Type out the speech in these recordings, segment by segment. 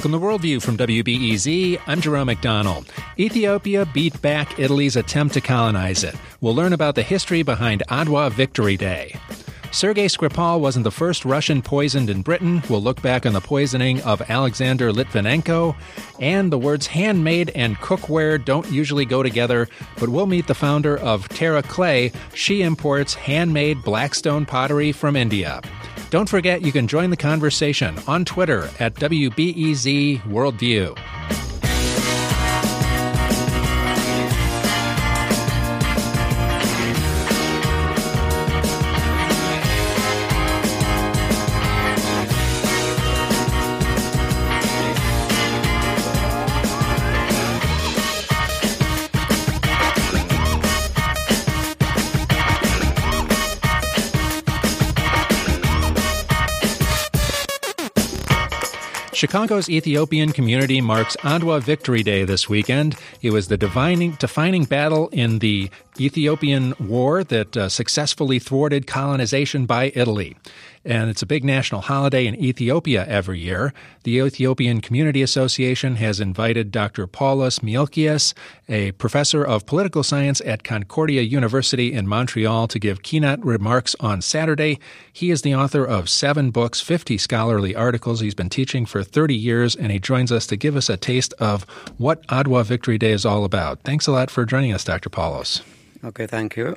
Welcome to Worldview from WBEZ. I'm Jerome McDonnell. Ethiopia beat back Italy's attempt to colonize it. We'll learn about the history behind Adwa Victory Day. Sergei Skripal wasn't the first Russian poisoned in Britain. We'll look back on the poisoning of Alexander Litvinenko. And the words handmade and cookware don't usually go together, but we'll meet the founder of Terra Clay. She imports handmade blackstone pottery from India. Don't forget you can join the conversation on Twitter at WBEZ Worldview. Chicago's Ethiopian community marks Adwa Victory Day this weekend. It was the defining, defining battle in the Ethiopian War that uh, successfully thwarted colonization by Italy and it's a big national holiday in Ethiopia every year. The Ethiopian Community Association has invited Dr. Paulos Milkias, a professor of political science at Concordia University in Montreal, to give keynote remarks on Saturday. He is the author of seven books, 50 scholarly articles. He's been teaching for 30 years, and he joins us to give us a taste of what Adwa Victory Day is all about. Thanks a lot for joining us, Dr. Paulos. Okay, thank you.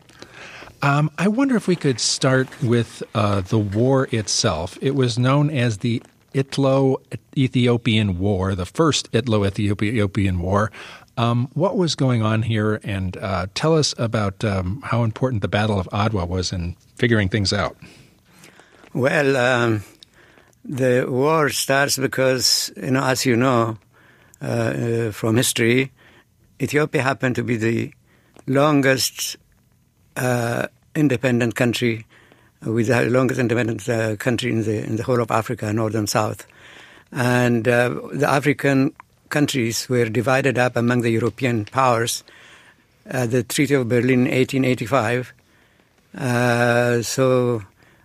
Um, I wonder if we could start with uh, the war itself. It was known as the Italo Ethiopian War, the first Italo Ethiopian War. Um, what was going on here, and uh, tell us about um, how important the Battle of Adwa was in figuring things out. Well, um, the war starts because, you know, as you know uh, uh from history, Ethiopia happened to be the longest uh, independent country uh, with the longest independent uh, country in the in the whole of Africa, north and south, and uh, the African countries were divided up among the European powers. Uh, the Treaty of Berlin, 1885. Uh, so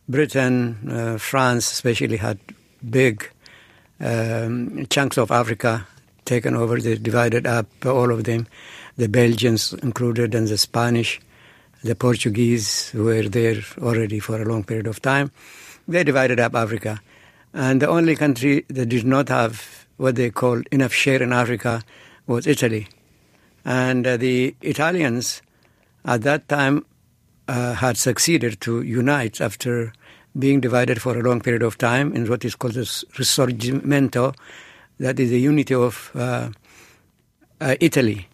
Britain, France, especially had big um, chunks of Africa taken over. They divided up all of them, the Belgians included, and the Spanish the Portuguese were there already for a long period of time. They divided up Africa. And the only country that did not have what they called enough share in Africa was Italy. And uh, the Italians at that time uh, had succeeded to unite after being divided for a long period of time in what is called the Risorgimento, that is the unity of uh, uh Italy.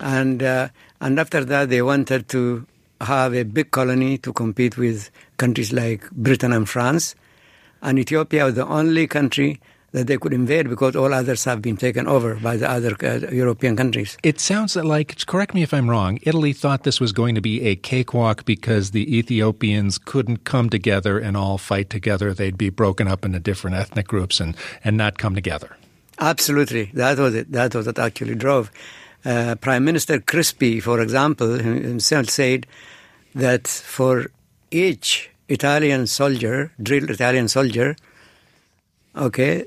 And uh, and after that, they wanted to have a big colony to compete with countries like Britain and France. And Ethiopia was the only country that they could invade because all others have been taken over by the other uh, European countries. It sounds like, correct me if I'm wrong, Italy thought this was going to be a cakewalk because the Ethiopians couldn't come together and all fight together. They'd be broken up into different ethnic groups and, and not come together. Absolutely. That was it. That was what actually drove. Uh, Prime Minister Crispi, for example, himself said that for each Italian soldier, drilled Italian soldier, okay,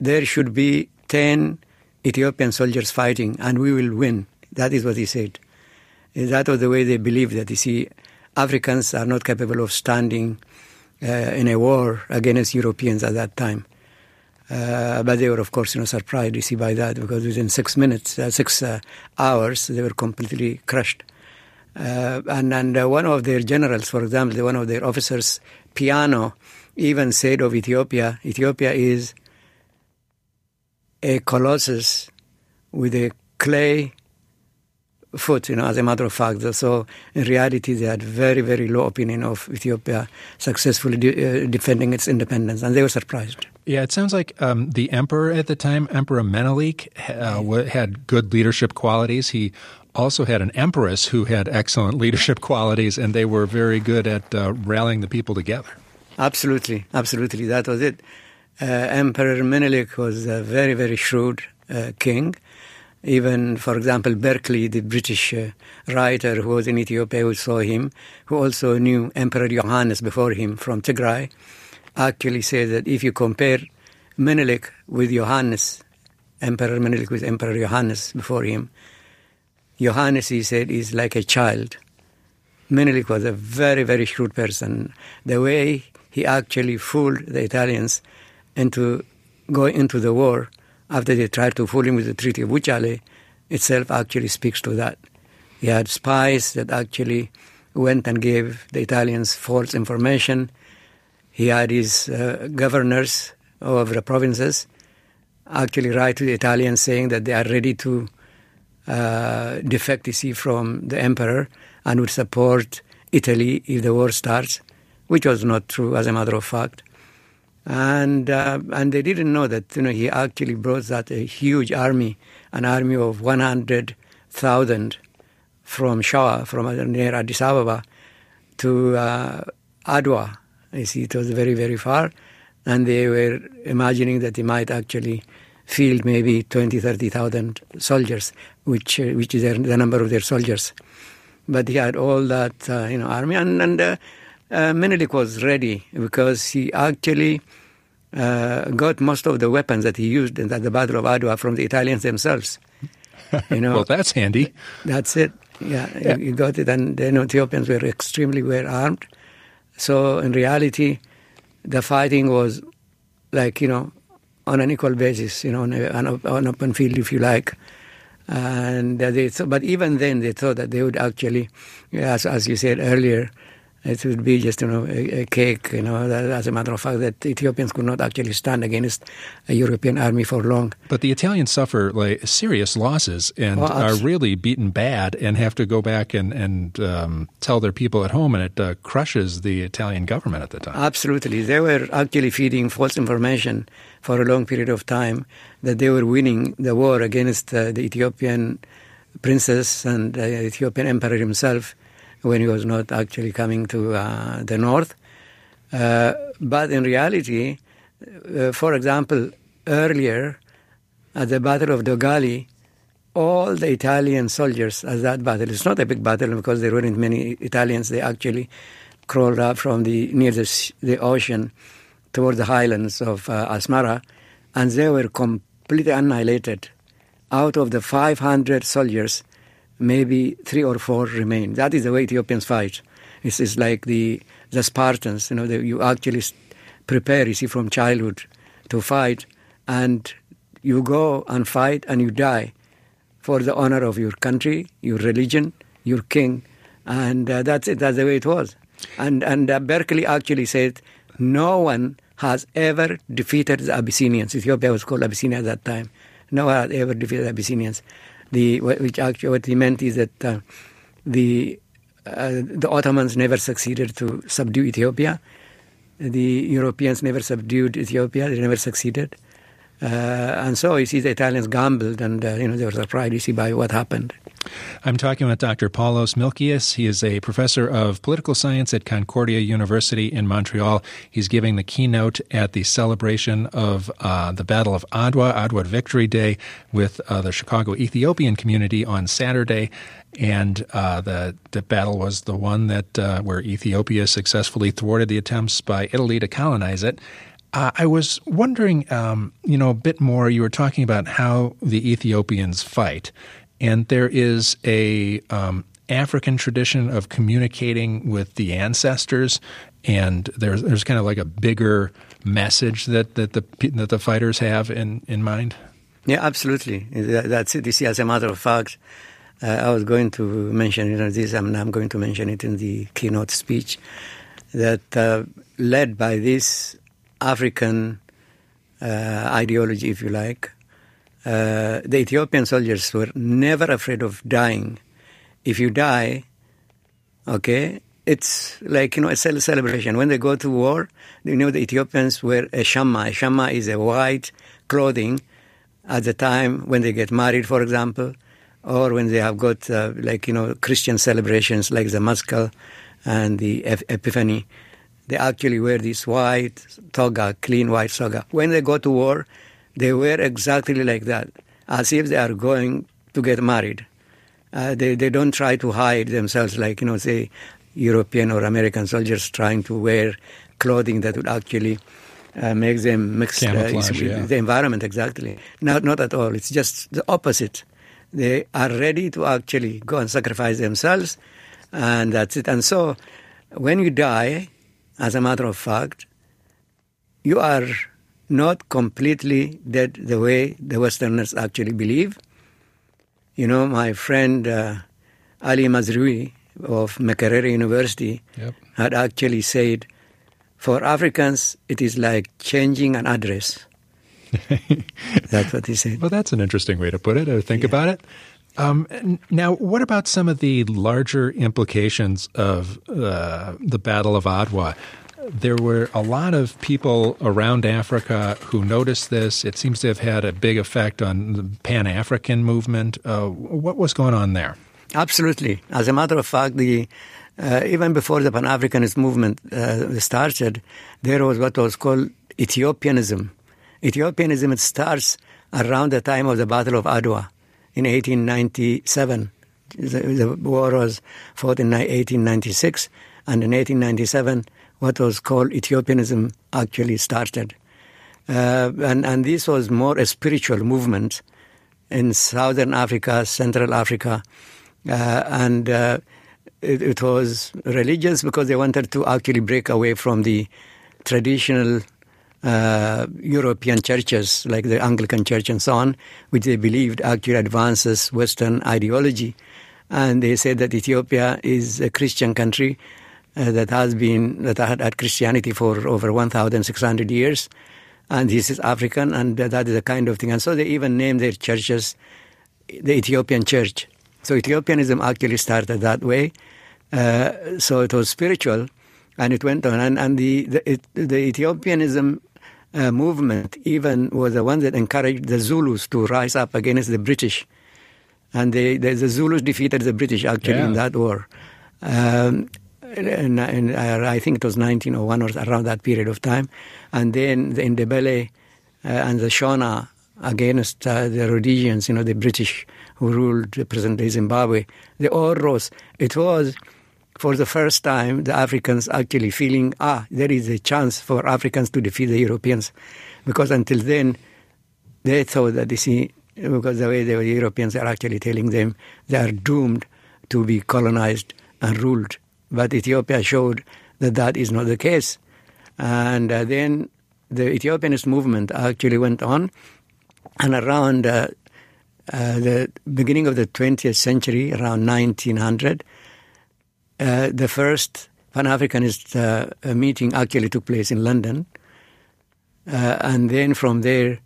there should be 10 Ethiopian soldiers fighting and we will win. That is what he said. That was the way they believed that. You see, Africans are not capable of standing uh, in a war against Europeans at that time. Uh, but they were, of course, you know, surprised, you see, by that because within six minutes, uh, six uh, hours, they were completely crushed. Uh, and and uh, one of their generals, for example, one of their officers, Piano, even said of Ethiopia, Ethiopia is a colossus with a clay foot, you know, as a matter of fact. So in reality, they had very, very low opinion of Ethiopia successfully de- uh, defending its independence, and they were surprised. Yeah, it sounds like um, the emperor at the time, Emperor Menelik, uh, had good leadership qualities. He also had an empress who had excellent leadership qualities, and they were very good at uh, rallying the people together. Absolutely, absolutely. That was it. Uh, Emperor Menelik was a very, very shrewd uh, king even, for example, Berkeley, the British uh, writer who was in Ethiopia, who saw him, who also knew Emperor Johannes before him from Tigray, actually said that if you compare Menelik with Johannes, Emperor Menelik with Emperor Johannes before him. Johannes, he said, is like a child. Menelik was a very, very shrewd person. The way he actually fooled the Italians into going into the war after they tried to fool him with the Treaty of Wuchale itself actually speaks to that. He had spies that actually went and gave the Italians false information. He had his uh, governors of the provinces actually write to the Italians saying that they are ready to uh, defect, you see, from the emperor and would support Italy if the war starts, which was not true, as a matter of fact. And uh, and they didn't know that you know he actually brought that a huge army, an army of one hundred thousand from Shawa, from near Addis Ababa, to uh, Adwa. You see, it was very very far, and they were imagining that he might actually field maybe 20, 30,000 soldiers, which uh, which is the number of their soldiers. But he had all that uh, you know army, and and uh, Menelik was ready because he actually uh, got most of the weapons that he used at the Battle of Adwa from the Italians themselves. You know, well, that's handy. That's it. Yeah, yeah. You, got it, and the Ethiopians were extremely well armed. So in reality, the fighting was like you know on an equal basis, you know, on, a, on, open field, if you like. And they, but even then, they thought that they would actually, as as you said earlier, it would be just you know a, a, cake. You know, as a matter of fact, that Ethiopians could not actually stand against a European army for long. But the Italians suffer like serious losses and well, are really beaten bad, and have to go back and and um, tell their people at home, and it uh, crushes the Italian government at the time. Absolutely, they were actually feeding false information for a long period of time that they were winning the war against uh, the Ethiopian princess and the Ethiopian emperor himself when he was not actually coming to uh, the north. Uh, but in reality, uh, for example, earlier at the Battle of Dogali, all the Italian soldiers at that battle, it's not a big battle because there weren't many Italians, they actually crawled up from the near the, the ocean toward the highlands of uh, Asmara, and they were completely annihilated. Out of the 500 soldiers, maybe three or four remain. That is the way Ethiopians fight. It's, it's like the the Spartans. You know, the, you actually prepare. You see, from childhood to fight, and you go and fight, and you die for the honor of your country, your religion, your king, and uh, that's it. That's the way it was. And and uh, Berkeley actually said, no one has ever defeated the Abyssinians. Ethiopia was called Abyssinia at that time. No one had ever defeated the Abyssinians the which actually what he meant is that uh, the uh, the Ottomans never succeeded to subdue Ethiopia. The Europeans never subdued Ethiopia. They never succeeded. Uh, and so you see the Italians gambled and, uh, you know, they were surprised, you see, by what happened. I'm talking with Dr. Paulos Milkias. He is a professor of political science at Concordia University in Montreal. He's giving the keynote at the celebration of uh, the Battle of Adwa, Adwa Victory Day, with uh, the Chicago Ethiopian community on Saturday. And uh, the the battle was the one that uh, where Ethiopia successfully thwarted the attempts by Italy to colonize it. Uh, I was wondering, um, you know, a bit more. You were talking about how the Ethiopians fight, and there is a um, African tradition of communicating with the ancestors, and there's there's kind of like a bigger message that that the that the fighters have in in mind. Yeah, absolutely. That's it. You see, as a matter of fact, uh, I was going to mention you know, this, and I'm going to mention it in the keynote speech that uh, led by this African uh, ideology, if you like, uh, the Ethiopian soldiers were never afraid of dying. If you die, okay, it's like, you know, a celebration. When they go to war, you know, the Ethiopians wear a shamma. A shamma is a white clothing at the time when they get married, for example, or when they have got, uh, like, you know, Christian celebrations like the Meskel and the Epiphany they actually wear this white toga, clean white toga. When they go to war, they wear exactly like that, as if they are going to get married. Uh, they, they don't try to hide themselves like, you know, say, European or American soldiers trying to wear clothing that would actually uh, makes them mixed. Camouflage, yeah. The environment, exactly. Not, not at all. It's just the opposite. They are ready to actually go and sacrifice themselves, and that's it. And so, when you die, as a matter of fact, you are not completely dead the way the Westerners actually believe. You know, my friend uh, Ali Mazrui of Makerere University Yep. had actually said, for Africans, it is like changing an address. That's what he said. Well, that's an interesting way to put it, or think about it. Um, now, what about some of the larger implications of uh, the Battle of Adwa? There were a lot of people around Africa who noticed this. It seems to have had a big effect on the Pan African movement. Uh, what was going on there? Absolutely. As a matter of fact, the uh, even before the Pan Africanist movement uh, started, there was what was called Ethiopianism. Ethiopianism starts around the time of the Battle of Adwa in 1897. The, the war was fought in 1896, and in 1897, what was called Ethiopianism actually started. Uh, and, and this was more a spiritual movement in southern Africa, Central Africa, uh, and uh, it, it, was religious because they wanted to actually break away from the traditional uh, European churches like the Anglican Church and so on, which they believed actually advances Western ideology. And they said that Ethiopia is a Christian country uh, that has been that had, had Christianity for over 1,600 years, and this is African, and that is the kind of thing. And so they even named their churches the Ethiopian Church. So Ethiopianism actually started that way. Uh, so it was spiritual, and it went on. And, and the the, it, the Ethiopianism uh, movement even was the one that encouraged the Zulus to rise up against the British, and they, the, the Zulus defeated the British actually Yeah. in that war. Um, in, uh, I think it was 1901 or around that period of time, and then the Ndebele uh, and the Shona against uh, the Rhodesians, you know, the British who ruled the present-day Zimbabwe, they all rose. It was for the first time the Africans actually feeling, ah, there is a chance for Africans to defeat the Europeans, because until then they thought that you see, because the way the Europeans are actually telling them they are doomed to be colonized and ruled. But Ethiopia showed that that is not the case. And uh, then the Ethiopianist movement actually went on, and around uh, uh, the beginning of the 20th century, around 1900, uh, the first Pan Africanist uh, meeting actually took place in London. Uh, and then from there,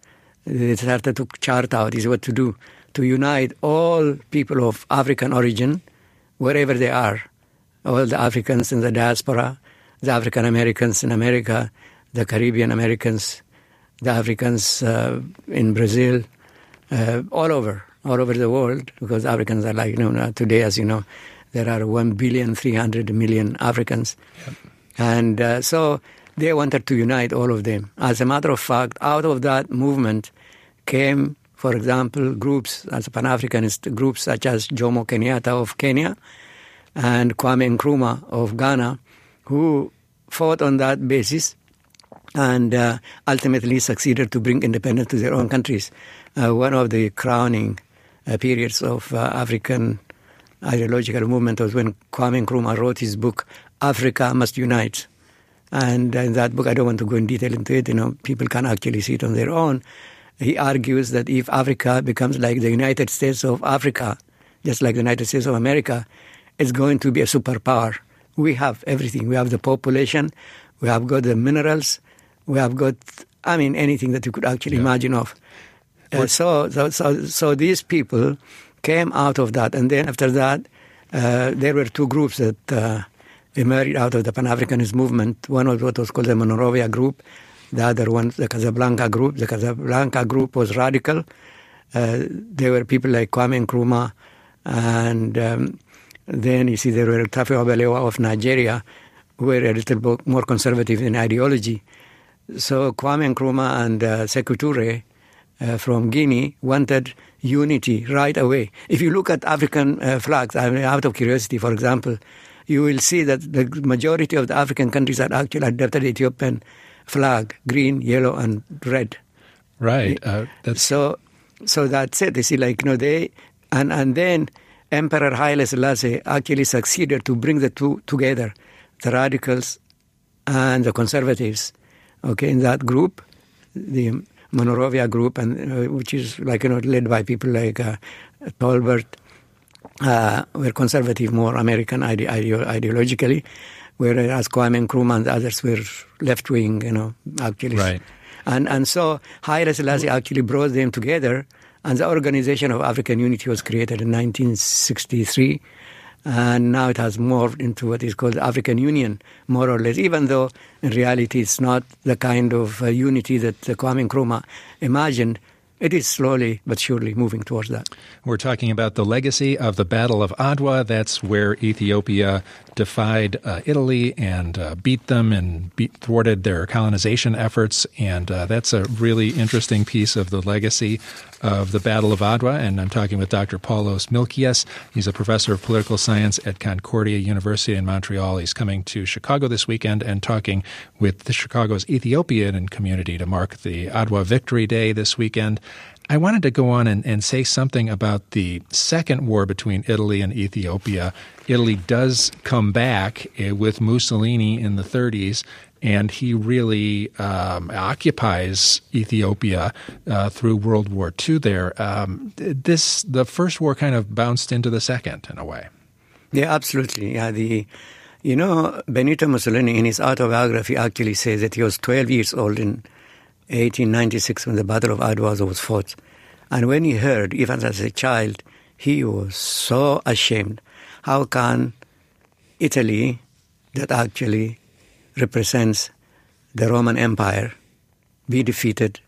they started to chart out is what to do to unite all people of African origin, wherever they are, all the Africans in the diaspora, the African Americans in America, the Caribbean Americans, the Africans uh, in Brazil, uh, all over, all over the world, because Africans are like, you know, today, as you know, there are 1 billion 300 million Africans. And uh, so they wanted to unite all of them. As a matter of fact, out of that movement came, for example, groups, as Pan Africanist groups such as Jomo Kenyatta of Kenya and Kwame Nkrumah of Ghana, who fought on that basis and uh, ultimately succeeded to bring independence to their own countries. Uh, one of the crowning uh, periods of uh, African ideological movement was when Kwame Nkrumah wrote his book, Africa Must Unite. And in that book, I don't want to go in detail into it, you know, people can actually see it on their own. He argues that if Africa becomes like the United States of Africa, just like the United States of America, it's going to be a superpower. We have everything. We have the population, we have got the minerals, we have got, I mean, anything that you could actually Yeah. imagine of. Uh, so, so, so, so these people came out of that, and then after that, uh, there were two groups that uh, emerged out of the Pan Africanist movement. One was what was called the Monrovia group, the other one, the Casablanca group. The Casablanca group was radical. Uh, there were people like Kwame Nkrumah, and um, then you see there were Tafawa Balewa of Nigeria, who were a little bit more conservative in ideology. So Kwame Nkrumah and uh, Sekou Touré uh, from Guinea wanted unity right away. If you look at African uh, flags, I mean, out of curiosity, for example, you will see that the majority of the African countries that actually adopted the Ethiopian flag: green, yellow, and red. Right. Uh, that's so. So that's it. You see, like you know, they and and then Emperor Haile Selassie actually succeeded to bring the two together, the radicals and the conservatives. Okay, in that group, the Monrovia group, and uh, which is like you know led by people like uh, Tolbert, uh, were conservative, more American ide- ide- ideologically, whereas Kwame Nkrumah and others were left wing, you know, actually. Right. And and so Haile Selassie actually brought them together, and the Organization of African Unity was created in 1963 and now it has morphed into what is called the African Union, more or less, even though in reality it's not the kind of uh, unity that uh, Kwame Nkrumah imagined. It is slowly but surely moving towards that. We're talking about the legacy of the Battle of Adwa. That's where Ethiopia defied uh, Italy and uh, beat them and beat, thwarted their colonization efforts. And uh, that's a really interesting piece of the legacy of the Battle of Adwa. And I'm talking with Dr. Paulos Milkias. He's a professor of political science at Concordia University in Montreal. He's coming to Chicago this weekend and talking with the Chicago's Ethiopian community to mark the Adwa Victory Day this weekend. I wanted to go on and, and, say something about the second war between Italy and Ethiopia. Italy does come back uh, with Mussolini in the 30s, and he really um, occupies Ethiopia uh, through World War II. There, um, this the first war kind of bounced into the second in a way. Yeah, absolutely. Yeah, the you know Benito Mussolini in his autobiography actually says that he was 12 years old in 1896 when the Battle of Adwa was fought. And when he heard, even as a child, he was so ashamed. How can Italy, that actually represents the Roman Empire, be defeated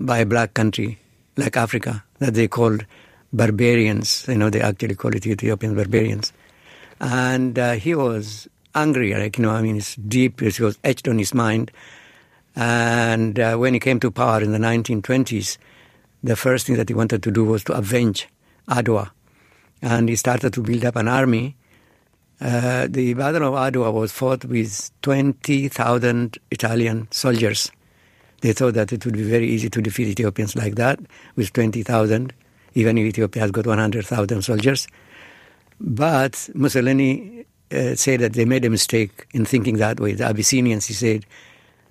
by a black country like Africa that they called barbarians? You know, they actually call it Ethiopian barbarians. And uh, he was angry, like, you know, I mean, it's deep, it was etched on his mind. And uh, when he came to power in the 1920s, the first thing that he wanted to do was to avenge Adwa. And he started to build up an army. Uh, the Battle of Adwa was fought with 20,000 Italian soldiers. They thought that it would be very easy to defeat Ethiopians like that with 20,000, even if Ethiopia has got 100,000 soldiers. But Mussolini uh, said that they made a mistake in thinking that way. The Abyssinians, he said,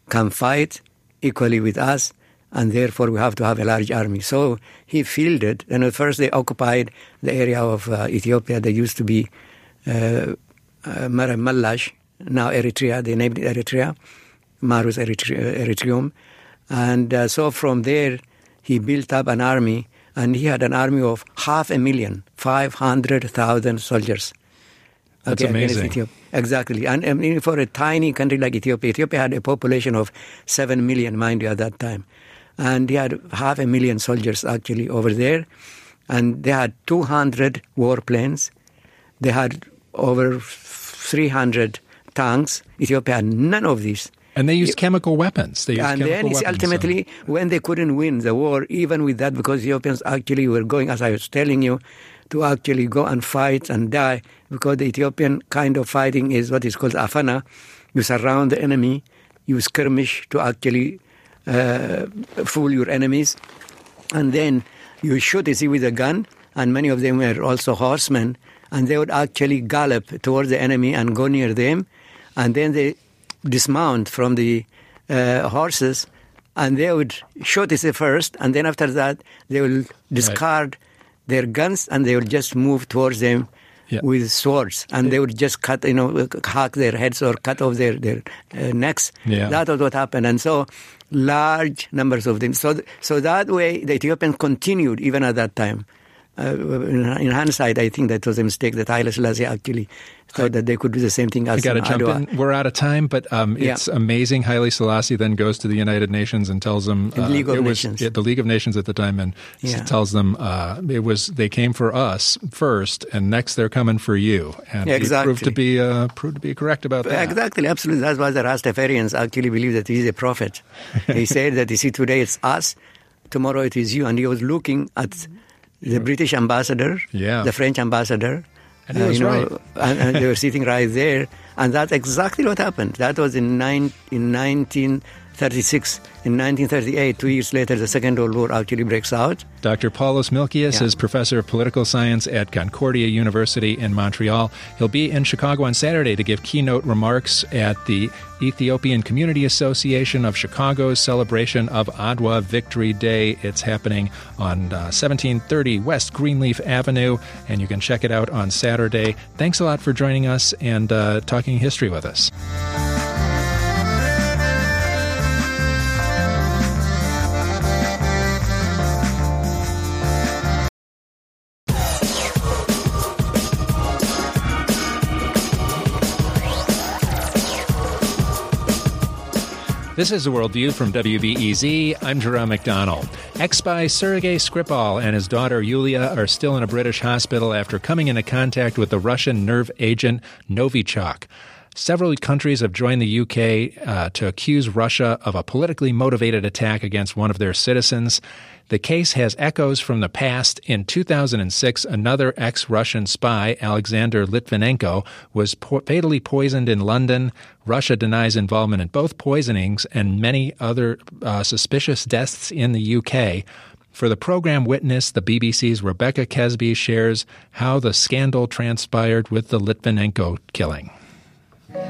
can fight equally with us, and therefore we have to have a large army. So he fielded, and at first they occupied the area of uh, Ethiopia that used to be uh, uh, Mallash, now Eritrea, they named it Eritrea, Marus Eritre- Eritreum. And uh, so from there, he built up an army, and he had an army of half a million, 500,000 soldiers. That's okay, amazing. Exactly. And I mean, for a tiny country like Ethiopia, Ethiopia had a population of 7 million, mind you, at that time. And they had half a million soldiers actually over there. And they had 200 warplanes. They had over 300 tanks. Ethiopia had none of these. And they used chemical weapons. They used and chemical then weapons, ultimately, so. when they couldn't win the war, even with that, because Ethiopians actually were going, as I was telling you, to actually go and fight and die, because the Ethiopian kind of fighting is what is called afana. You surround the enemy, you skirmish to actually uh, fool your enemies, and then you shoot, you see, with a gun, and many of them were also horsemen, and they would actually gallop towards the enemy and go near them, and then they dismount from the uh, horses, and they would shoot it first, and then after that they will discard right. their guns and they will just move towards them yeah. with swords, and they would just cut, you know, hack their heads or cut off their their uh, necks. Yeah. That was what happened, and so large numbers of them. So so that way the Ethiopians continued even at that time. Uh, in hindsight, I think that was a mistake that Haile Selassie actually thought that they could do the same thing as I got to jump Adwa. in. We're out of time, but um, Yeah. it's amazing. Haile Selassie then goes to the United Nations and tells them The League of it was Nations. yeah, the League of Nations at the time, and Yeah. tells them uh, it was they came for us first, and next they're coming for you. And Yeah, he proved to exactly. be uh, proved to be correct about that. Exactly, absolutely. That's why the Rastafarians actually believe that he's a prophet. he said that, you see, today it's us, tomorrow it is you. And he was looking at the British ambassador, Yeah. the French ambassador. And he uh, was you know, right. and, and they were sitting right there. And that's exactly what happened. That was in, nine, in 36 in 1938. Two years later, the Second World War actually breaks out. Dr. Paulos Milkias Yeah. is professor of political science at Concordia University in Montreal. He'll be in Chicago on Saturday to give keynote remarks at the Ethiopian Community Association of Chicago's celebration of Adwa Victory Day. It's happening on uh, 1730 West Greenleaf Avenue, and you can check it out on Saturday. Thanks a lot for joining us and uh, talking history with us. This is a worldview from WBEZ. I'm Jerome McDonnell. Ex spy Sergei Skripal and his daughter Yulia are still in a British hospital after coming into contact with the Russian nerve agent Novichok. Several countries have joined the UK uh, to accuse Russia of a politically motivated attack against one of their citizens. The case has echoes from the past. In 2006, another ex Russian spy, Alexander Litvinenko, was po- fatally poisoned in London. Russia denies involvement in both poisonings and many other uh, suspicious deaths in the UK. For the program Witness, the BBC's Rebecca Kesby shares how the scandal transpired with the Litvinenko killing.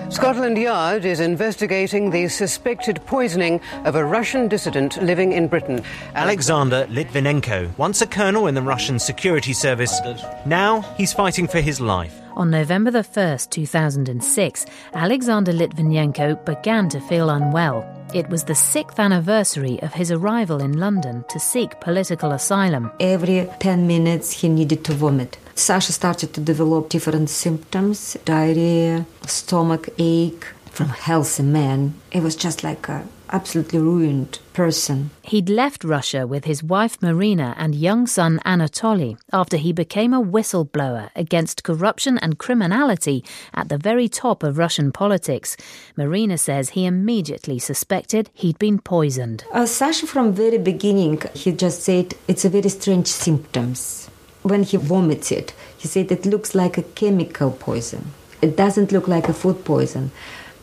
Scotland Yard is investigating the suspected poisoning of a Russian dissident living in Britain. Alexander Litvinenko, once a colonel in the Russian security service, now he's fighting for his life. On November the 1st, 2006, Alexander Litvinenko began to feel unwell. It was the sixth anniversary of his arrival in London to seek political asylum. Every 10 minutes he needed to vomit. Sasha started to develop different symptoms diarrhea, stomach ache. From healthy men. it was just like a absolutely ruined person. He'd left Russia with his wife Marina and young son Anatoly after he became a whistleblower against corruption and criminality at the very top of Russian politics. Marina says he immediately suspected he'd been poisoned. Uh, Sasha, from very beginning, he just said it's a very strange symptoms. When he vomited, he said it looks like a chemical poison. It doesn't look like a food poison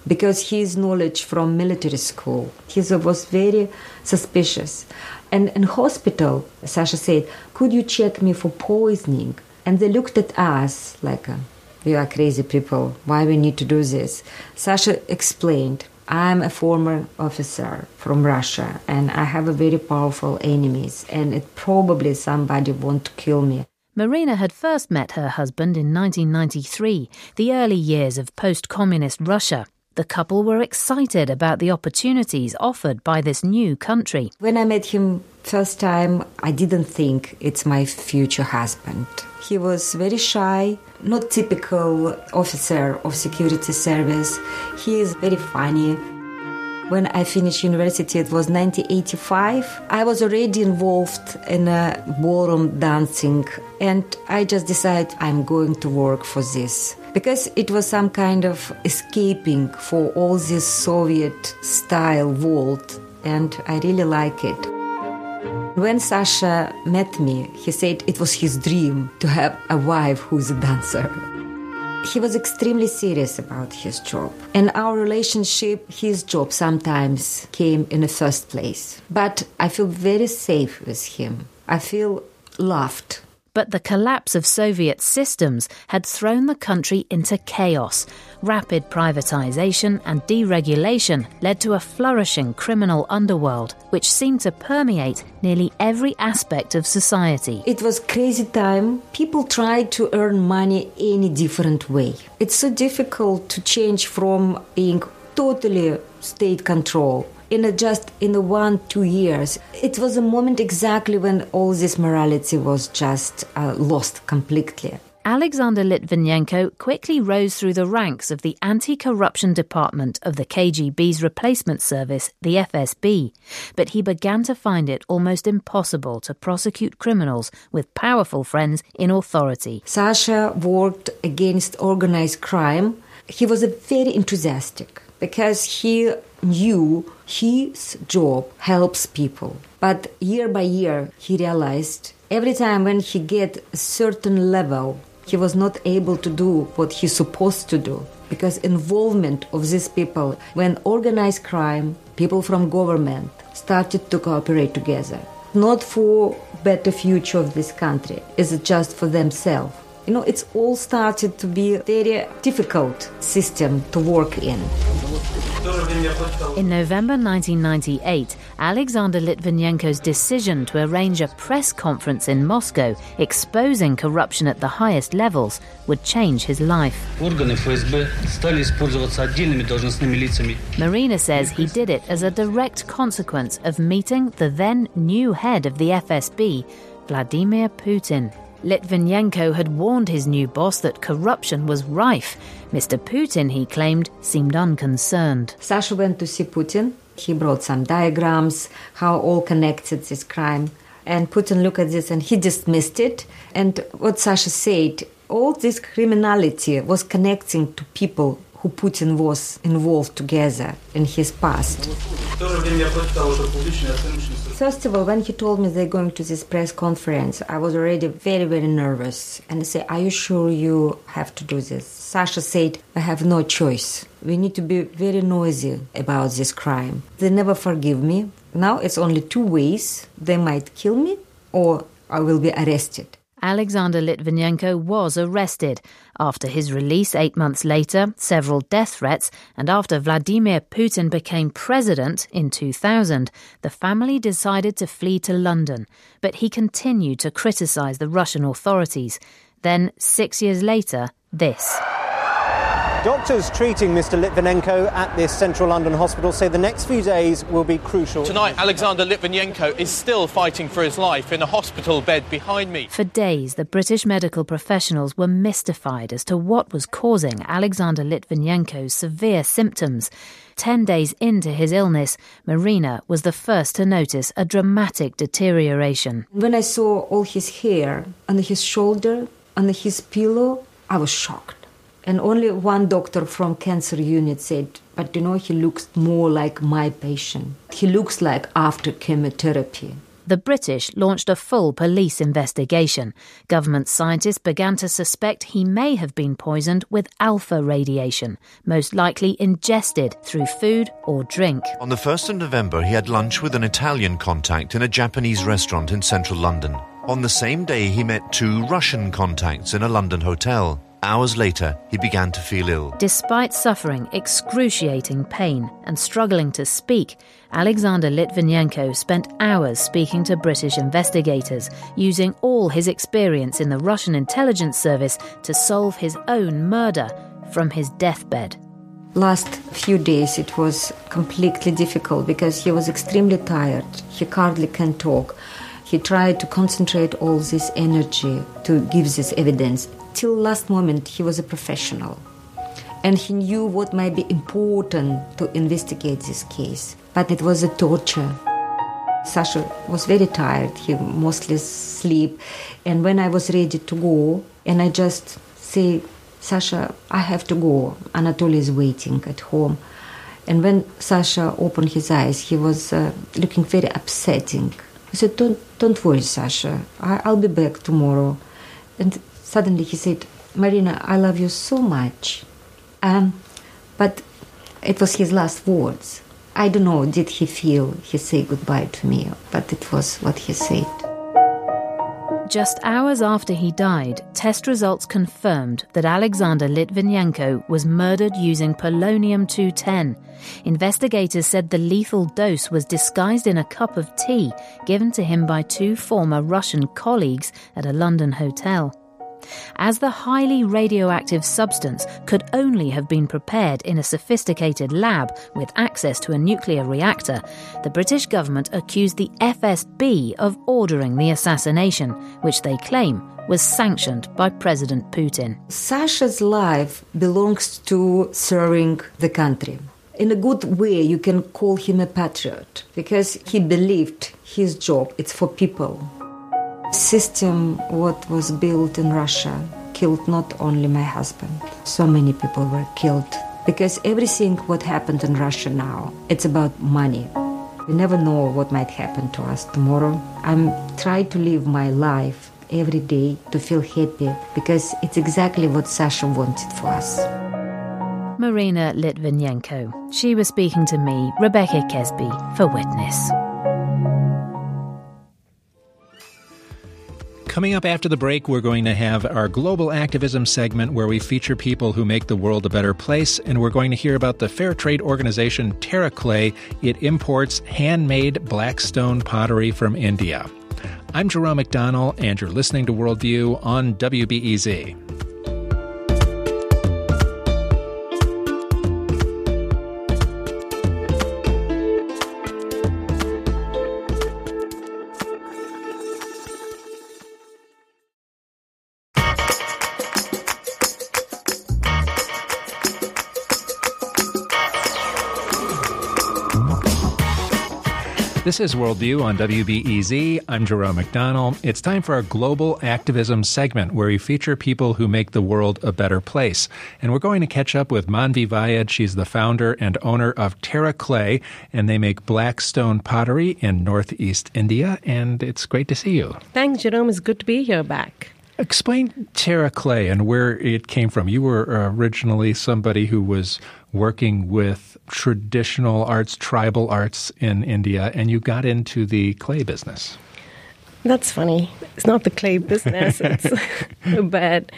because his knowledge from military school, he was very suspicious. And in hospital, Sasha said, "Could you check me for poisoning?" And they looked at us like, uh, "We are crazy people. Why we need to do this?" Sasha explained, I'm a former officer from Russia and I have a very powerful enemies and it probably somebody want to kill me. Marina had first met her husband in 1993, the early years of post communist Russia. The couple were excited about the opportunities offered by this new country. When I met him first time, I didn't think it's my future husband. He was very shy, not typical officer of security service. He is very funny. When I finished university, it was 1985. I was already involved in a ballroom dancing, and I just decided I'm going to work for this because it was some kind of escaping for all this Soviet style world, and I really like it. When Sasha met me, he said it was his dream to have a wife who's a dancer. He was extremely serious about his job. And our relationship, his job sometimes came in the first place. But I feel very safe with him. I feel loved. But the collapse of Soviet systems had thrown the country into chaos. Rapid privatization and deregulation led to a flourishing criminal underworld, which seemed to permeate nearly every aspect of society. It was crazy time. People tried to earn money any different way. It's so difficult to change from being totally state control in a just in a one two years it was a moment exactly when all this morality was just uh, lost completely Alexander Litvinenko quickly rose through the ranks of the anti corruption department of the KGB's replacement service, the FSB, but he began to find it almost impossible to prosecute criminals with powerful friends in authority. Sasha worked against organized crime. He was very enthusiastic because he knew his job helps people. But year by year, he realized every time when he get a certain level, he was not able to do what he's supposed to do. because involvement of these people when organized crime, people from government started to cooperate together, not for better future of this country, is just for themselves? You know, it's all started to be a very difficult system to work in. In November 1998, Alexander Litvinenko's decision to arrange a press conference in Moscow exposing corruption at the highest levels would change his life. Marina says he did it as a direct consequence of meeting the then new head of the FSB, Vladimir Putin. Litvinenko had warned his new boss that corruption was rife. Mr. Putin, he claimed, seemed unconcerned. Sasha went to see Putin. He brought some diagrams, how all connected this crime. And Putin looked at this and he dismissed it. And what Sasha said, all this criminality was connecting to people who Putin was involved together in his past. First of all, when he told me they're going to this press conference, I was already very, very nervous. And I said, Are you sure you have to do this? Sasha said, I have no choice. We need to be very noisy about this crime. They never forgive me. Now it's only two ways they might kill me or I will be arrested. Alexander Litvinenko was arrested. After his release eight months later, several death threats, and after Vladimir Putin became president in 2000, the family decided to flee to London. But he continued to criticize the Russian authorities. Then, six years later, this. Doctors treating Mr. Litvinenko at this central London hospital say the next few days will be crucial. Tonight, Alexander Litvinenko is still fighting for his life in a hospital bed behind me. For days, the British medical professionals were mystified as to what was causing Alexander Litvinenko's severe symptoms. Ten days into his illness, Marina was the first to notice a dramatic deterioration. When I saw all his hair on his shoulder, on his pillow, I was shocked. And only one doctor from cancer unit said, but you know, he looks more like my patient. He looks like after chemotherapy. The British launched a full police investigation. Government scientists began to suspect he may have been poisoned with alpha radiation, most likely ingested through food or drink. On the 1st of November, he had lunch with an Italian contact in a Japanese restaurant in central London. On the same day, he met two Russian contacts in a London hotel. Hours later, he began to feel ill. Despite suffering excruciating pain and struggling to speak, Alexander Litvinenko spent hours speaking to British investigators, using all his experience in the Russian intelligence service to solve his own murder from his deathbed. Last few days it was completely difficult because he was extremely tired. He hardly can talk. He tried to concentrate all this energy to give this evidence. Till last moment he was a professional. And he knew what might be important to investigate this case. But it was a torture. Sasha was very tired. He mostly sleep. And when i was ready to go and i just say sasha i have to go. Anatoly is waiting at home. And when sasha opened his eyes he was uh, looking very upsetting i said don't don't worry sasha I, i'll be back tomorrow and suddenly he said, Marina, I love you so much. Um, but it was his last words. I don't know, did he feel he said goodbye to me, but it was what he said. Just hours after he died, test results confirmed that Alexander Litvinenko was murdered using polonium 210. Investigators said the lethal dose was disguised in a cup of tea given to him by two former Russian colleagues at a London hotel as the highly radioactive substance could only have been prepared in a sophisticated lab with access to a nuclear reactor, the British government accused the FSB of ordering the assassination, which they claim was sanctioned by President Putin. Sasha's life belongs to serving the country. In a good way, you can call him a patriot because he believed his job is for people system what was built in Russia killed not only my husband. So many people were killed because everything what happened in Russia now it's about money. We never know what might happen to us tomorrow. I'm trying to live my life every day to feel happy because it's exactly what Sasha wanted for us. Marina Litvinenko. She was speaking to me, Rebecca Kesby, for Witness. Coming up after the break, we're going to have our global activism segment where we feature people who make the world a better place, and we're going to hear about the fair trade organization TerraClay. It imports handmade black stone pottery from India. I'm Jerome McDonnell, and you're listening to Worldview on WBEZ. This is Worldview on WBEZ. I'm Jerome McDonnell. It's time for our global activism segment where we feature people who make the world a better place. And we're going to catch up with Manvi Vayed. She's the founder and owner of Terra Clay, and they make black stone pottery in Northeast India. And it's great to see you. Thanks, Jerome. It's good to be here back. Explain Terra Clay and where it came from. You were originally somebody who was working with traditional arts, tribal arts in India, and you got into the clay business. That's funny. It's not the clay business, but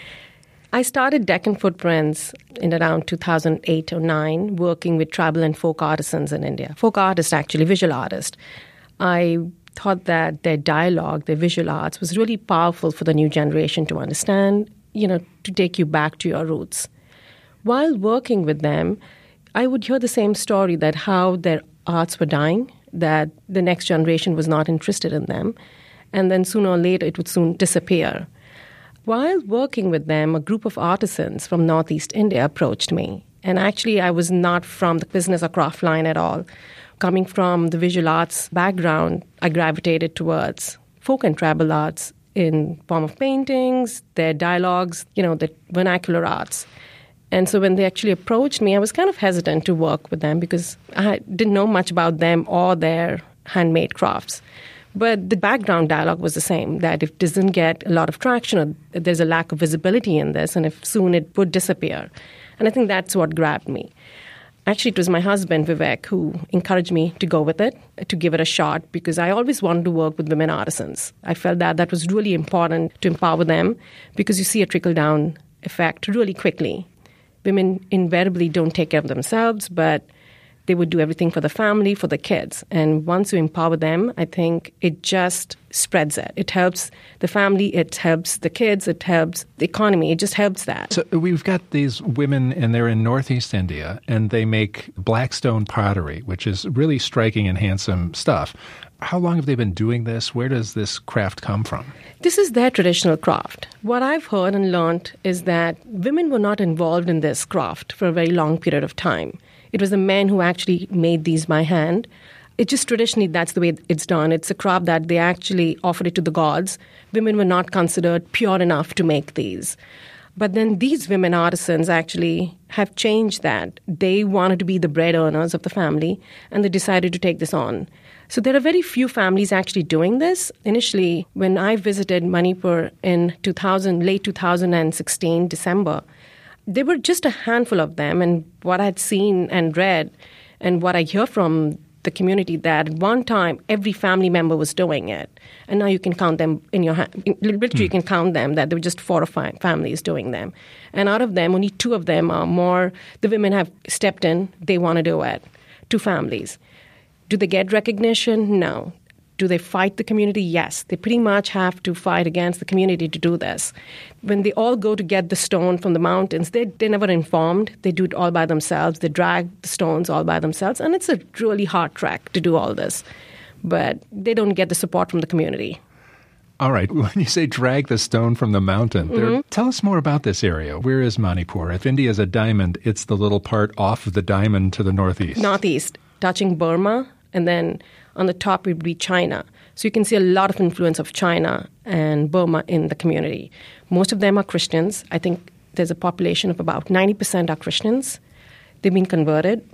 I started Deccan Footprints in around 2008 or 9, working with tribal and folk artisans in India. Folk artists, actually, visual artists. I thought that their dialogue, their visual arts, was really powerful for the new generation to understand, you know, to take you back to your roots while working with them, I would hear the same story that how their arts were dying, that the next generation was not interested in them, and then sooner or later it would soon disappear. While working with them, a group of artisans from Northeast India approached me. And actually, I was not from the business or craft line at all. Coming from the visual arts background, I gravitated towards folk and tribal arts in form of paintings, their dialogues, you know, the vernacular arts. And so when they actually approached me, I was kind of hesitant to work with them because I didn't know much about them or their handmade crafts. But the background dialogue was the same that if it doesn't get a lot of traction or there's a lack of visibility in this, and if soon it would disappear. And I think that's what grabbed me. Actually, it was my husband, Vivek, who encouraged me to go with it, to give it a shot, because I always wanted to work with women artisans. I felt that that was really important to empower them because you see a trickle down effect really quickly women invariably don't take care of themselves, but they would do everything for the family, for the kids. And once you empower them, I think it just spreads it. It helps the family, it helps the kids, it helps the economy, it just helps that. So uh, we've got these women, and they're in Northeast India, and they make blackstone pottery, which is really striking and handsome stuff. How long have they been doing this? Where does this craft come from? This is their traditional craft. What I've heard and learned is that women were not involved in this craft for a very long period of time. It was the men who actually made these by hand. It just traditionally that's the way it's done. It's a craft that they actually offered it to the gods. Women were not considered pure enough to make these. But then these women artisans actually have changed that. They wanted to be the bread earners of the family and they decided to take this on. So there are very few families actually doing this. Initially, when I visited Manipur in 2000, late 2016, December, there were just a handful of them. And what I'd seen and read, and what I hear from the community, that at one time every family member was doing it, and now you can count them in your hand. Literally, mm. you can count them that there were just four or five families doing them, and out of them, only two of them are more. The women have stepped in; they want to do it. Two families. Do they get recognition? No. Do they fight the community? Yes. They pretty much have to fight against the community to do this. When they all go to get the stone from the mountains, they, they're never informed. They do it all by themselves. They drag the stones all by themselves. And it's a really hard trek to do all this. But they don't get the support from the community. All right. When you say drag the stone from the mountain, mm-hmm. there, tell us more about this area. Where is Manipur? If India is a diamond, it's the little part off of the diamond to the northeast. Northeast, touching Burma and then on the top would be China. So you can see a lot of influence of China and Burma in the community. Most of them are Christians. I think there's a population of about 90% are Christians. They've been converted,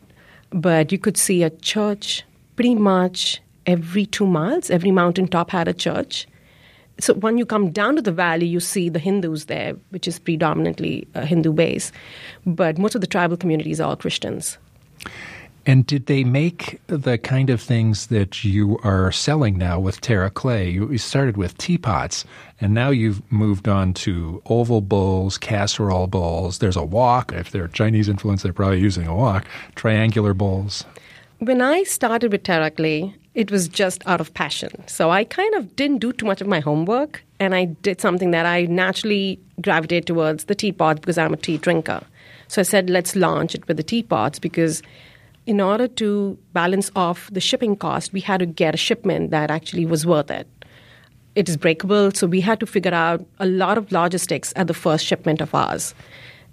but you could see a church pretty much every two miles. Every mountaintop had a church. So when you come down to the valley, you see the Hindus there, which is predominantly a Hindu base, but most of the tribal communities are all Christians. And did they make the kind of things that you are selling now with Terra Clay? You started with teapots, and now you've moved on to oval bowls, casserole bowls. There's a wok. If they're Chinese influence, they're probably using a wok. Triangular bowls. When I started with Terra Clay, it was just out of passion. So I kind of didn't do too much of my homework, and I did something that I naturally gravitated towards the teapot because I'm a tea drinker. So I said, let's launch it with the teapots because in order to balance off the shipping cost, we had to get a shipment that actually was worth it. It is breakable, so we had to figure out a lot of logistics at the first shipment of ours.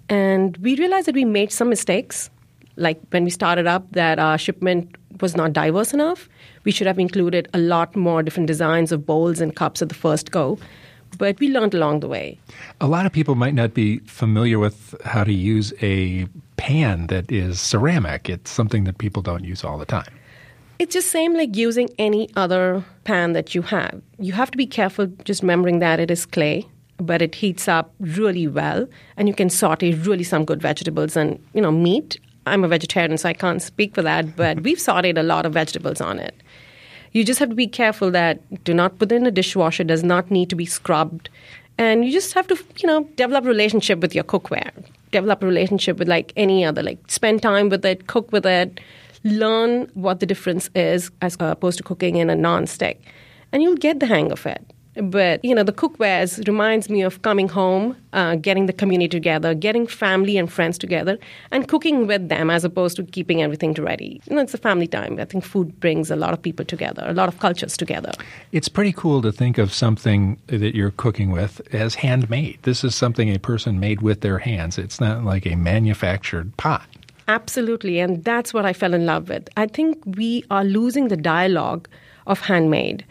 And we realized that we made some mistakes. Like when we started up, that our shipment was not diverse enough. We should have included a lot more different designs of bowls and cups at the first go but we learned along the way. A lot of people might not be familiar with how to use a pan that is ceramic. It's something that people don't use all the time. It's just same like using any other pan that you have. You have to be careful just remembering that it is clay, but it heats up really well and you can saute really some good vegetables and, you know, meat. I'm a vegetarian so I can't speak for that, but we've sauteed a lot of vegetables on it. You just have to be careful that do not put in a dishwasher, does not need to be scrubbed. And you just have to, you know, develop a relationship with your cookware. Develop a relationship with like any other, like spend time with it, cook with it, learn what the difference is as opposed to cooking in a non-stick. And you'll get the hang of it. But you know, the cookwares reminds me of coming home, uh, getting the community together, getting family and friends together, and cooking with them as opposed to keeping everything ready. You know, it's a family time. I think food brings a lot of people together, a lot of cultures together. It's pretty cool to think of something that you're cooking with as handmade. This is something a person made with their hands. It's not like a manufactured pot. Absolutely, and that's what I fell in love with. I think we are losing the dialogue of handmade.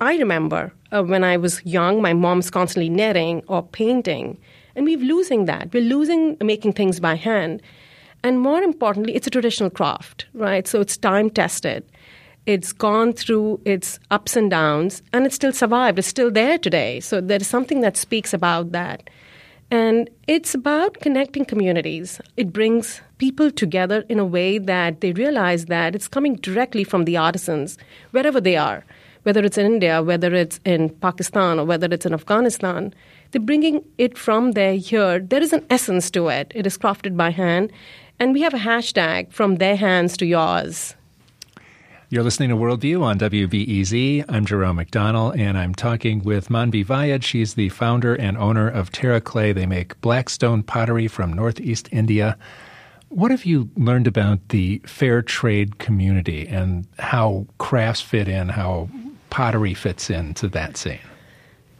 I remember uh, when I was young, my mom's constantly knitting or painting, and we're losing that. We're losing making things by hand. And more importantly, it's a traditional craft, right? So it's time tested. It's gone through its ups and downs, and it's still survived. It's still there today. So there is something that speaks about that. And it's about connecting communities. It brings people together in a way that they realize that it's coming directly from the artisans, wherever they are whether it's in India, whether it's in Pakistan, or whether it's in Afghanistan, they're bringing it from there here. There is an essence to it. It is crafted by hand. And we have a hashtag from their hands to yours. You're listening to Worldview on WBEZ. I'm Jerome McDonnell, and I'm talking with Manvi Vayad. She's the founder and owner of Terra Clay. They make blackstone pottery from Northeast India. What have you learned about the fair trade community and how crafts fit in, how pottery fits into that scene?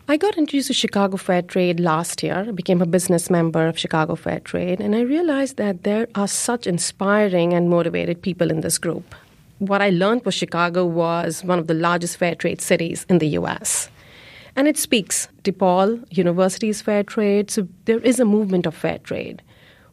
I got introduced to Chicago Fair Trade last year. I became a business member of Chicago Fair Trade, and I realized that there are such inspiring and motivated people in this group. What I learned was Chicago was one of the largest fair trade cities in the US. And it speaks. DePaul University is fair trade, so there is a movement of fair trade.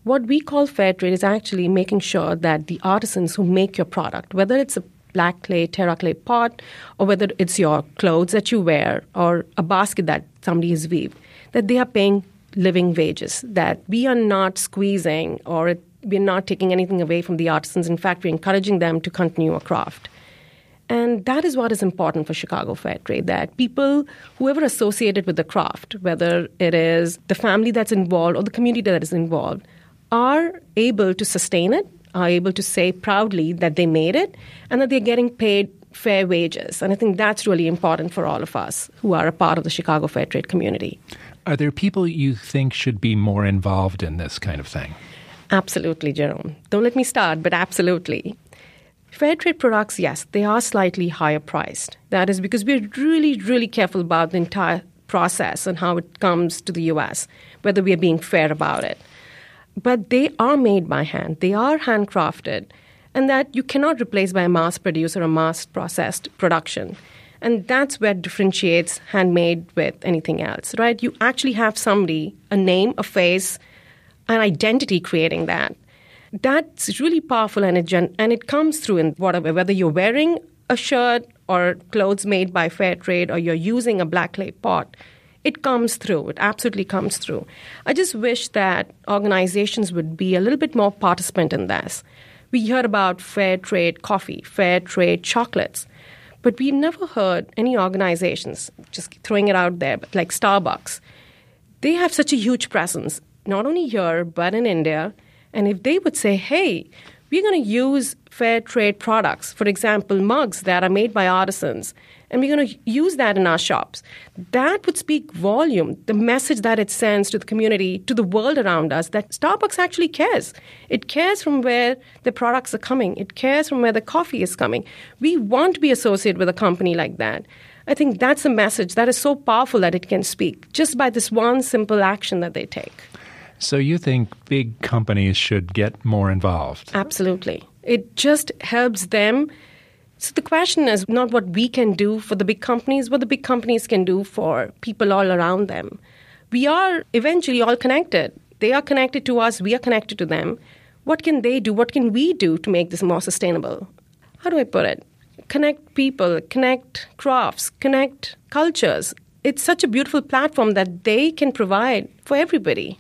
What we call fair trade is actually making sure that the artisans who make your product, whether it's a black clay, terra clay pot, or whether it's your clothes that you wear or a basket that somebody has weaved, that they are paying living wages, that we are not squeezing or we're not taking anything away from the artisans. In fact, we're encouraging them to continue a craft. And that is what is important for Chicago Fair Trade that people, whoever associated with the craft, whether it is the family that's involved or the community that is involved, are able to sustain it are able to say proudly that they made it and that they're getting paid fair wages. And I think that's really important for all of us who are a part of the Chicago Fair Trade community. Are there people you think should be more involved in this kind of thing? Absolutely, Jerome. Don't let me start, but absolutely. Fair trade products, yes, they are slightly higher priced. That is because we're really, really careful about the entire process and how it comes to the US, whether we are being fair about it but they are made by hand, they are handcrafted, and that you cannot replace by a mass produced or a mass processed production. And that's where differentiates handmade with anything else, right? You actually have somebody, a name, a face, an identity creating that. That's really powerful, and it, gen- and it comes through in whatever, whether you're wearing a shirt or clothes made by fair trade or you're using a black clay pot, it comes through. It absolutely comes through. I just wish that organizations would be a little bit more participant in this. We hear about fair trade coffee, fair trade chocolates, but we've never heard any organizations, just throwing it out there, like Starbucks. They have such a huge presence, not only here, but in India. And if they would say, hey, we're going to use fair trade products, for example, mugs that are made by artisans, and we're going to use that in our shops. That would speak volume, the message that it sends to the community, to the world around us, that Starbucks actually cares. It cares from where the products are coming, it cares from where the coffee is coming. We want to be associated with a company like that. I think that's a message that is so powerful that it can speak just by this one simple action that they take. So you think big companies should get more involved? Absolutely. It just helps them so the question is not what we can do for the big companies, what the big companies can do for people all around them. We are eventually all connected. They are connected to us, we are connected to them. What can they do? What can we do to make this more sustainable? How do I put it? Connect people, connect crafts, connect cultures. It's such a beautiful platform that they can provide for everybody.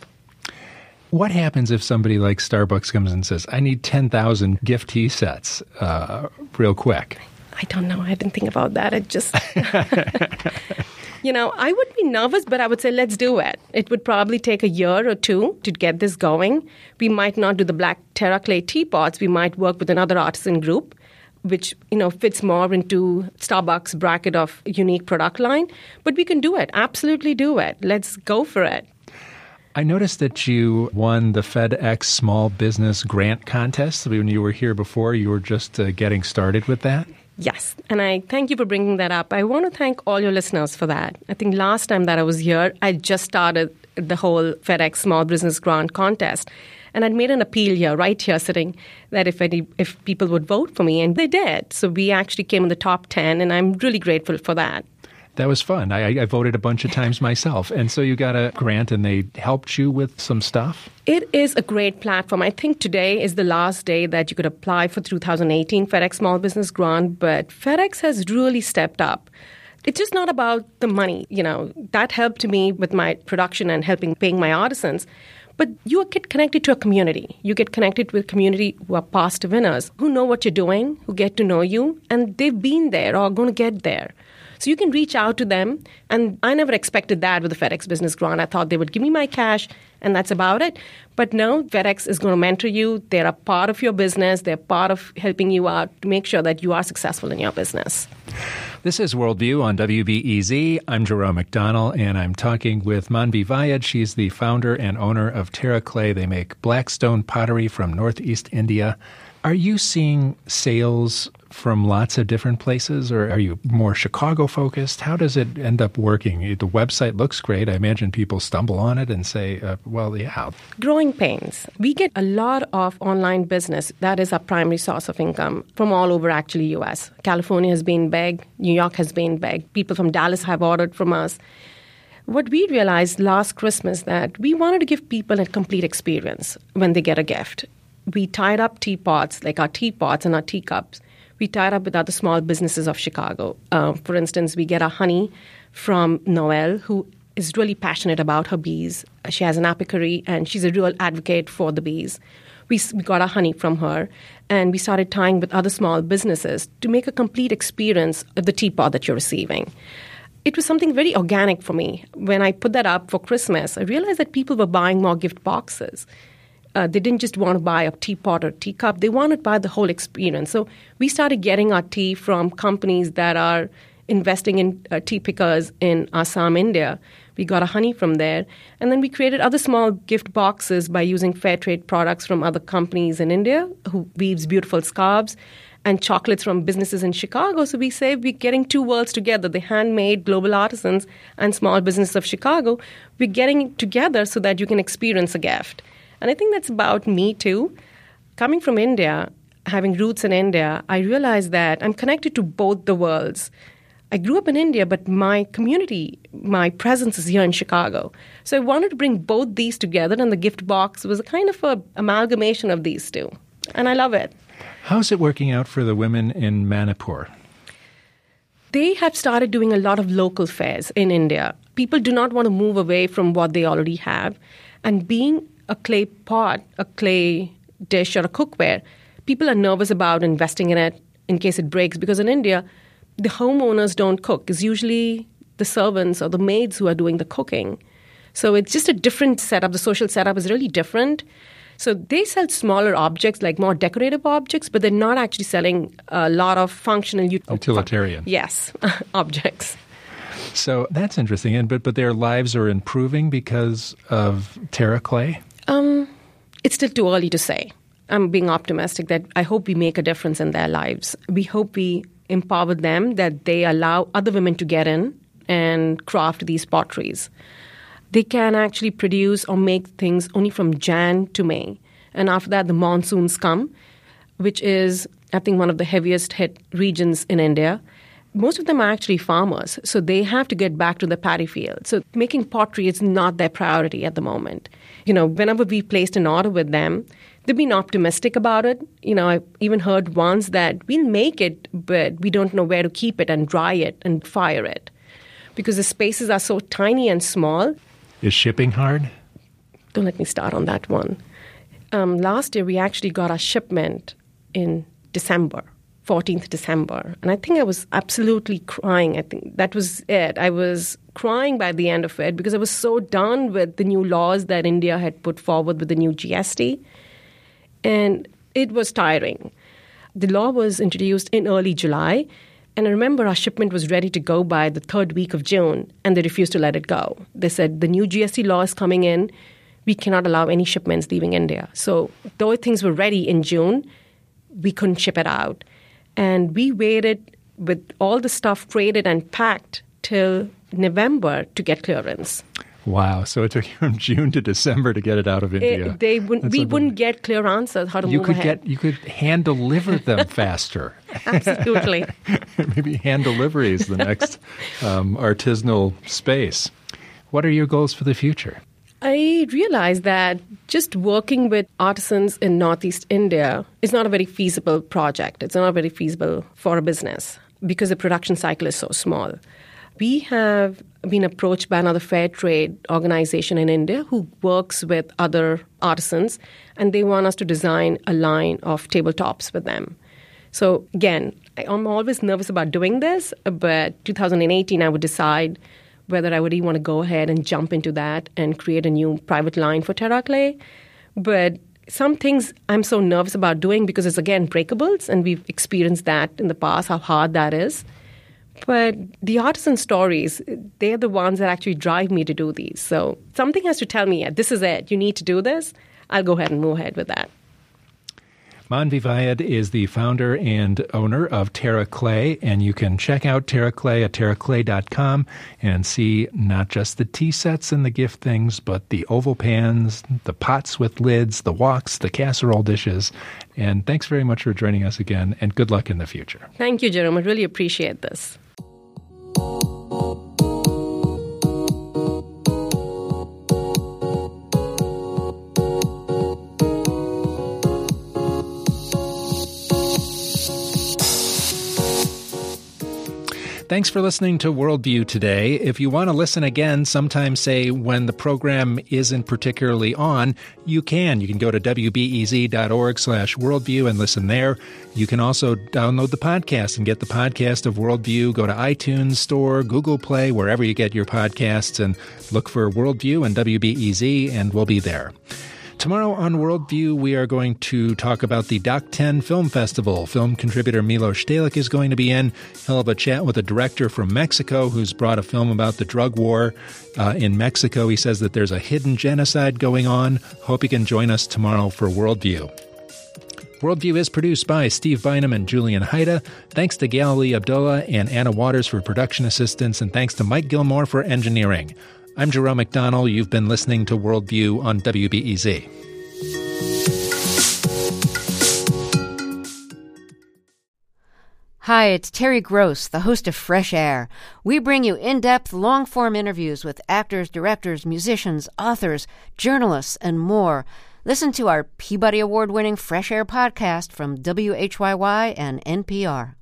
What happens if somebody like Starbucks comes and says, I need 10,000 gift tea sets uh, real quick? I don't know. I didn't think about that. It just. you know, I would be nervous, but I would say, let's do it. It would probably take a year or two to get this going. We might not do the black terra clay teapots. We might work with another artisan group which you know fits more into Starbucks bracket of unique product line. But we can do it. Absolutely do it. Let's go for it. I noticed that you won the FedEx Small Business Grant Contest. When you were here before, you were just uh, getting started with that. Yes, and I thank you for bringing that up. I want to thank all your listeners for that. I think last time that I was here, I just started the whole FedEx Small Business Grant Contest. And I'd made an appeal here, right here, sitting, that if any, if people would vote for me, and they did. So we actually came in the top 10, and I'm really grateful for that that was fun. I, I, voted a bunch of times myself. And so you got a grant and they helped you with some stuff? It is a great platform. I think today is the last day that you could apply for 2018 FedEx Small Business Grant, but FedEx has really stepped up. It's just not about the money, you know. That helped me with my production and helping paying my artisans. But you get connected to a community. You get connected with community who are past winners, who know what you're doing, who get to know you, and they've been there or are going to get there. So you can reach out to them. And I never expected that with the FedEx Business Grant. I thought they would give me my cash and that's about it. But no, FedEx is going to mentor you. They're a part of your business, they're part of helping you out to make sure that you are successful in your business. This is Worldview on WBEZ. I'm Jerome McDonnell, and I'm talking with Manvi Vayad. She's the founder and owner of Terra Clay. They make blackstone pottery from Northeast India. Are you seeing sales from lots of different places, or are you more Chicago focused? How does it end up working? The website looks great. I imagine people stumble on it and say, uh, well, yeah. Growing pains. We get a lot of online business. That is our primary source of income from all over, actually, US. California has been big, New York has been big. People from Dallas have ordered from us. What we realized last Christmas that we wanted to give people a complete experience when they get a gift. We tied up teapots, like our teapots and our teacups we tied up with other small businesses of Chicago. Uh, for instance, we get our honey from Noel, who is really passionate about her bees. She has an apiary and she's a real advocate for the bees. We, we got our honey from her and we started tying with other small businesses to make a complete experience of the teapot that you're receiving. It was something very organic for me. When I put that up for Christmas, I realized that people were buying more gift boxes uh, they didn't just want to buy a teapot or teacup, they wanted to buy the whole experience. So we started getting our tea from companies that are investing in uh, tea pickers in Assam, India. We got a honey from there. And then we created other small gift boxes by using fair trade products from other companies in India who weaves beautiful scarves and chocolates from businesses in Chicago. So we say we're getting two worlds together the handmade global artisans and small business of Chicago. We're getting together so that you can experience a gift. And I think that's about me too. Coming from India, having roots in India, I realized that I'm connected to both the worlds. I grew up in India, but my community, my presence is here in Chicago. So I wanted to bring both these together, and the gift box was a kind of a amalgamation of these two. And I love it. How's it working out for the women in Manipur? They have started doing a lot of local fairs in India. People do not want to move away from what they already have. And being a clay pot, a clay dish, or a cookware, people are nervous about investing in it in case it breaks because in India, the homeowners don't cook. It's usually the servants or the maids who are doing the cooking. So it's just a different setup. The social setup is really different. So they sell smaller objects, like more decorative objects, but they're not actually selling a lot of functional ut- utilitarian. Yes, objects. So that's interesting. And but but their lives are improving because of Terra Clay. It's still too early to say. I'm being optimistic that I hope we make a difference in their lives. We hope we empower them that they allow other women to get in and craft these potteries. They can actually produce or make things only from Jan to May. And after that, the monsoons come, which is, I think, one of the heaviest hit regions in India. Most of them are actually farmers, so they have to get back to the paddy field. So making pottery is not their priority at the moment. You know, whenever we placed an order with them, they've been optimistic about it. You know, I even heard once that we'll make it, but we don't know where to keep it and dry it and fire it because the spaces are so tiny and small. Is shipping hard? Don't let me start on that one. Um, last year, we actually got our shipment in December, 14th December. And I think I was absolutely crying. I think that was it. I was crying by the end of it because I was so done with the new laws that India had put forward with the new GST. And it was tiring. The law was introduced in early July. And I remember our shipment was ready to go by the third week of June, and they refused to let it go. They said the new GST law is coming in. We cannot allow any shipments leaving India. So, though things were ready in June, we couldn't ship it out. And we waited with all the stuff created and packed till November to get clearance. Wow! So it took you from June to December to get it out of India. It, they wouldn't, we wouldn't get clear answers how to you move could ahead. get you could hand deliver them faster. Absolutely. Maybe hand delivery is the next um, artisanal space. What are your goals for the future? I realized that just working with artisans in Northeast India is not a very feasible project. It's not very feasible for a business because the production cycle is so small. We have been approached by another fair trade organization in India who works with other artisans, and they want us to design a line of tabletops with them. So, again, I'm always nervous about doing this, but 2018, I would decide whether I would even want to go ahead and jump into that and create a new private line for Terra Clay. But some things I'm so nervous about doing because it's, again, breakables, and we've experienced that in the past, how hard that is. But the artisan stories, they're the ones that actually drive me to do these. So something has to tell me, yeah, this is it. You need to do this. I'll go ahead and move ahead with that. Manvi Vayed is the founder and owner of Terra Clay, and you can check out Terra Clay at terraclay.com and see not just the tea sets and the gift things, but the oval pans, the pots with lids, the woks, the casserole dishes. And thanks very much for joining us again, and good luck in the future. Thank you, Jerome. I really appreciate this. 嗯。Thanks for listening to Worldview today. If you want to listen again, sometime say when the program isn't particularly on, you can. You can go to wbez.org slash worldview and listen there. You can also download the podcast and get the podcast of Worldview. Go to iTunes Store, Google Play, wherever you get your podcasts, and look for Worldview and WBEZ, and we'll be there. Tomorrow on Worldview, we are going to talk about the Doc 10 Film Festival. Film contributor Milos Stehlik is going to be in. He'll have a chat with a director from Mexico who's brought a film about the drug war uh, in Mexico. He says that there's a hidden genocide going on. Hope you can join us tomorrow for Worldview. Worldview is produced by Steve Bynum and Julian Hayda. Thanks to Galilee Abdullah and Anna Waters for production assistance, and thanks to Mike Gilmore for engineering. I'm Jerome McDonnell. You've been listening to Worldview on WBEZ. Hi, it's Terry Gross, the host of Fresh Air. We bring you in depth, long form interviews with actors, directors, musicians, authors, journalists, and more. Listen to our Peabody Award winning Fresh Air podcast from WHYY and NPR.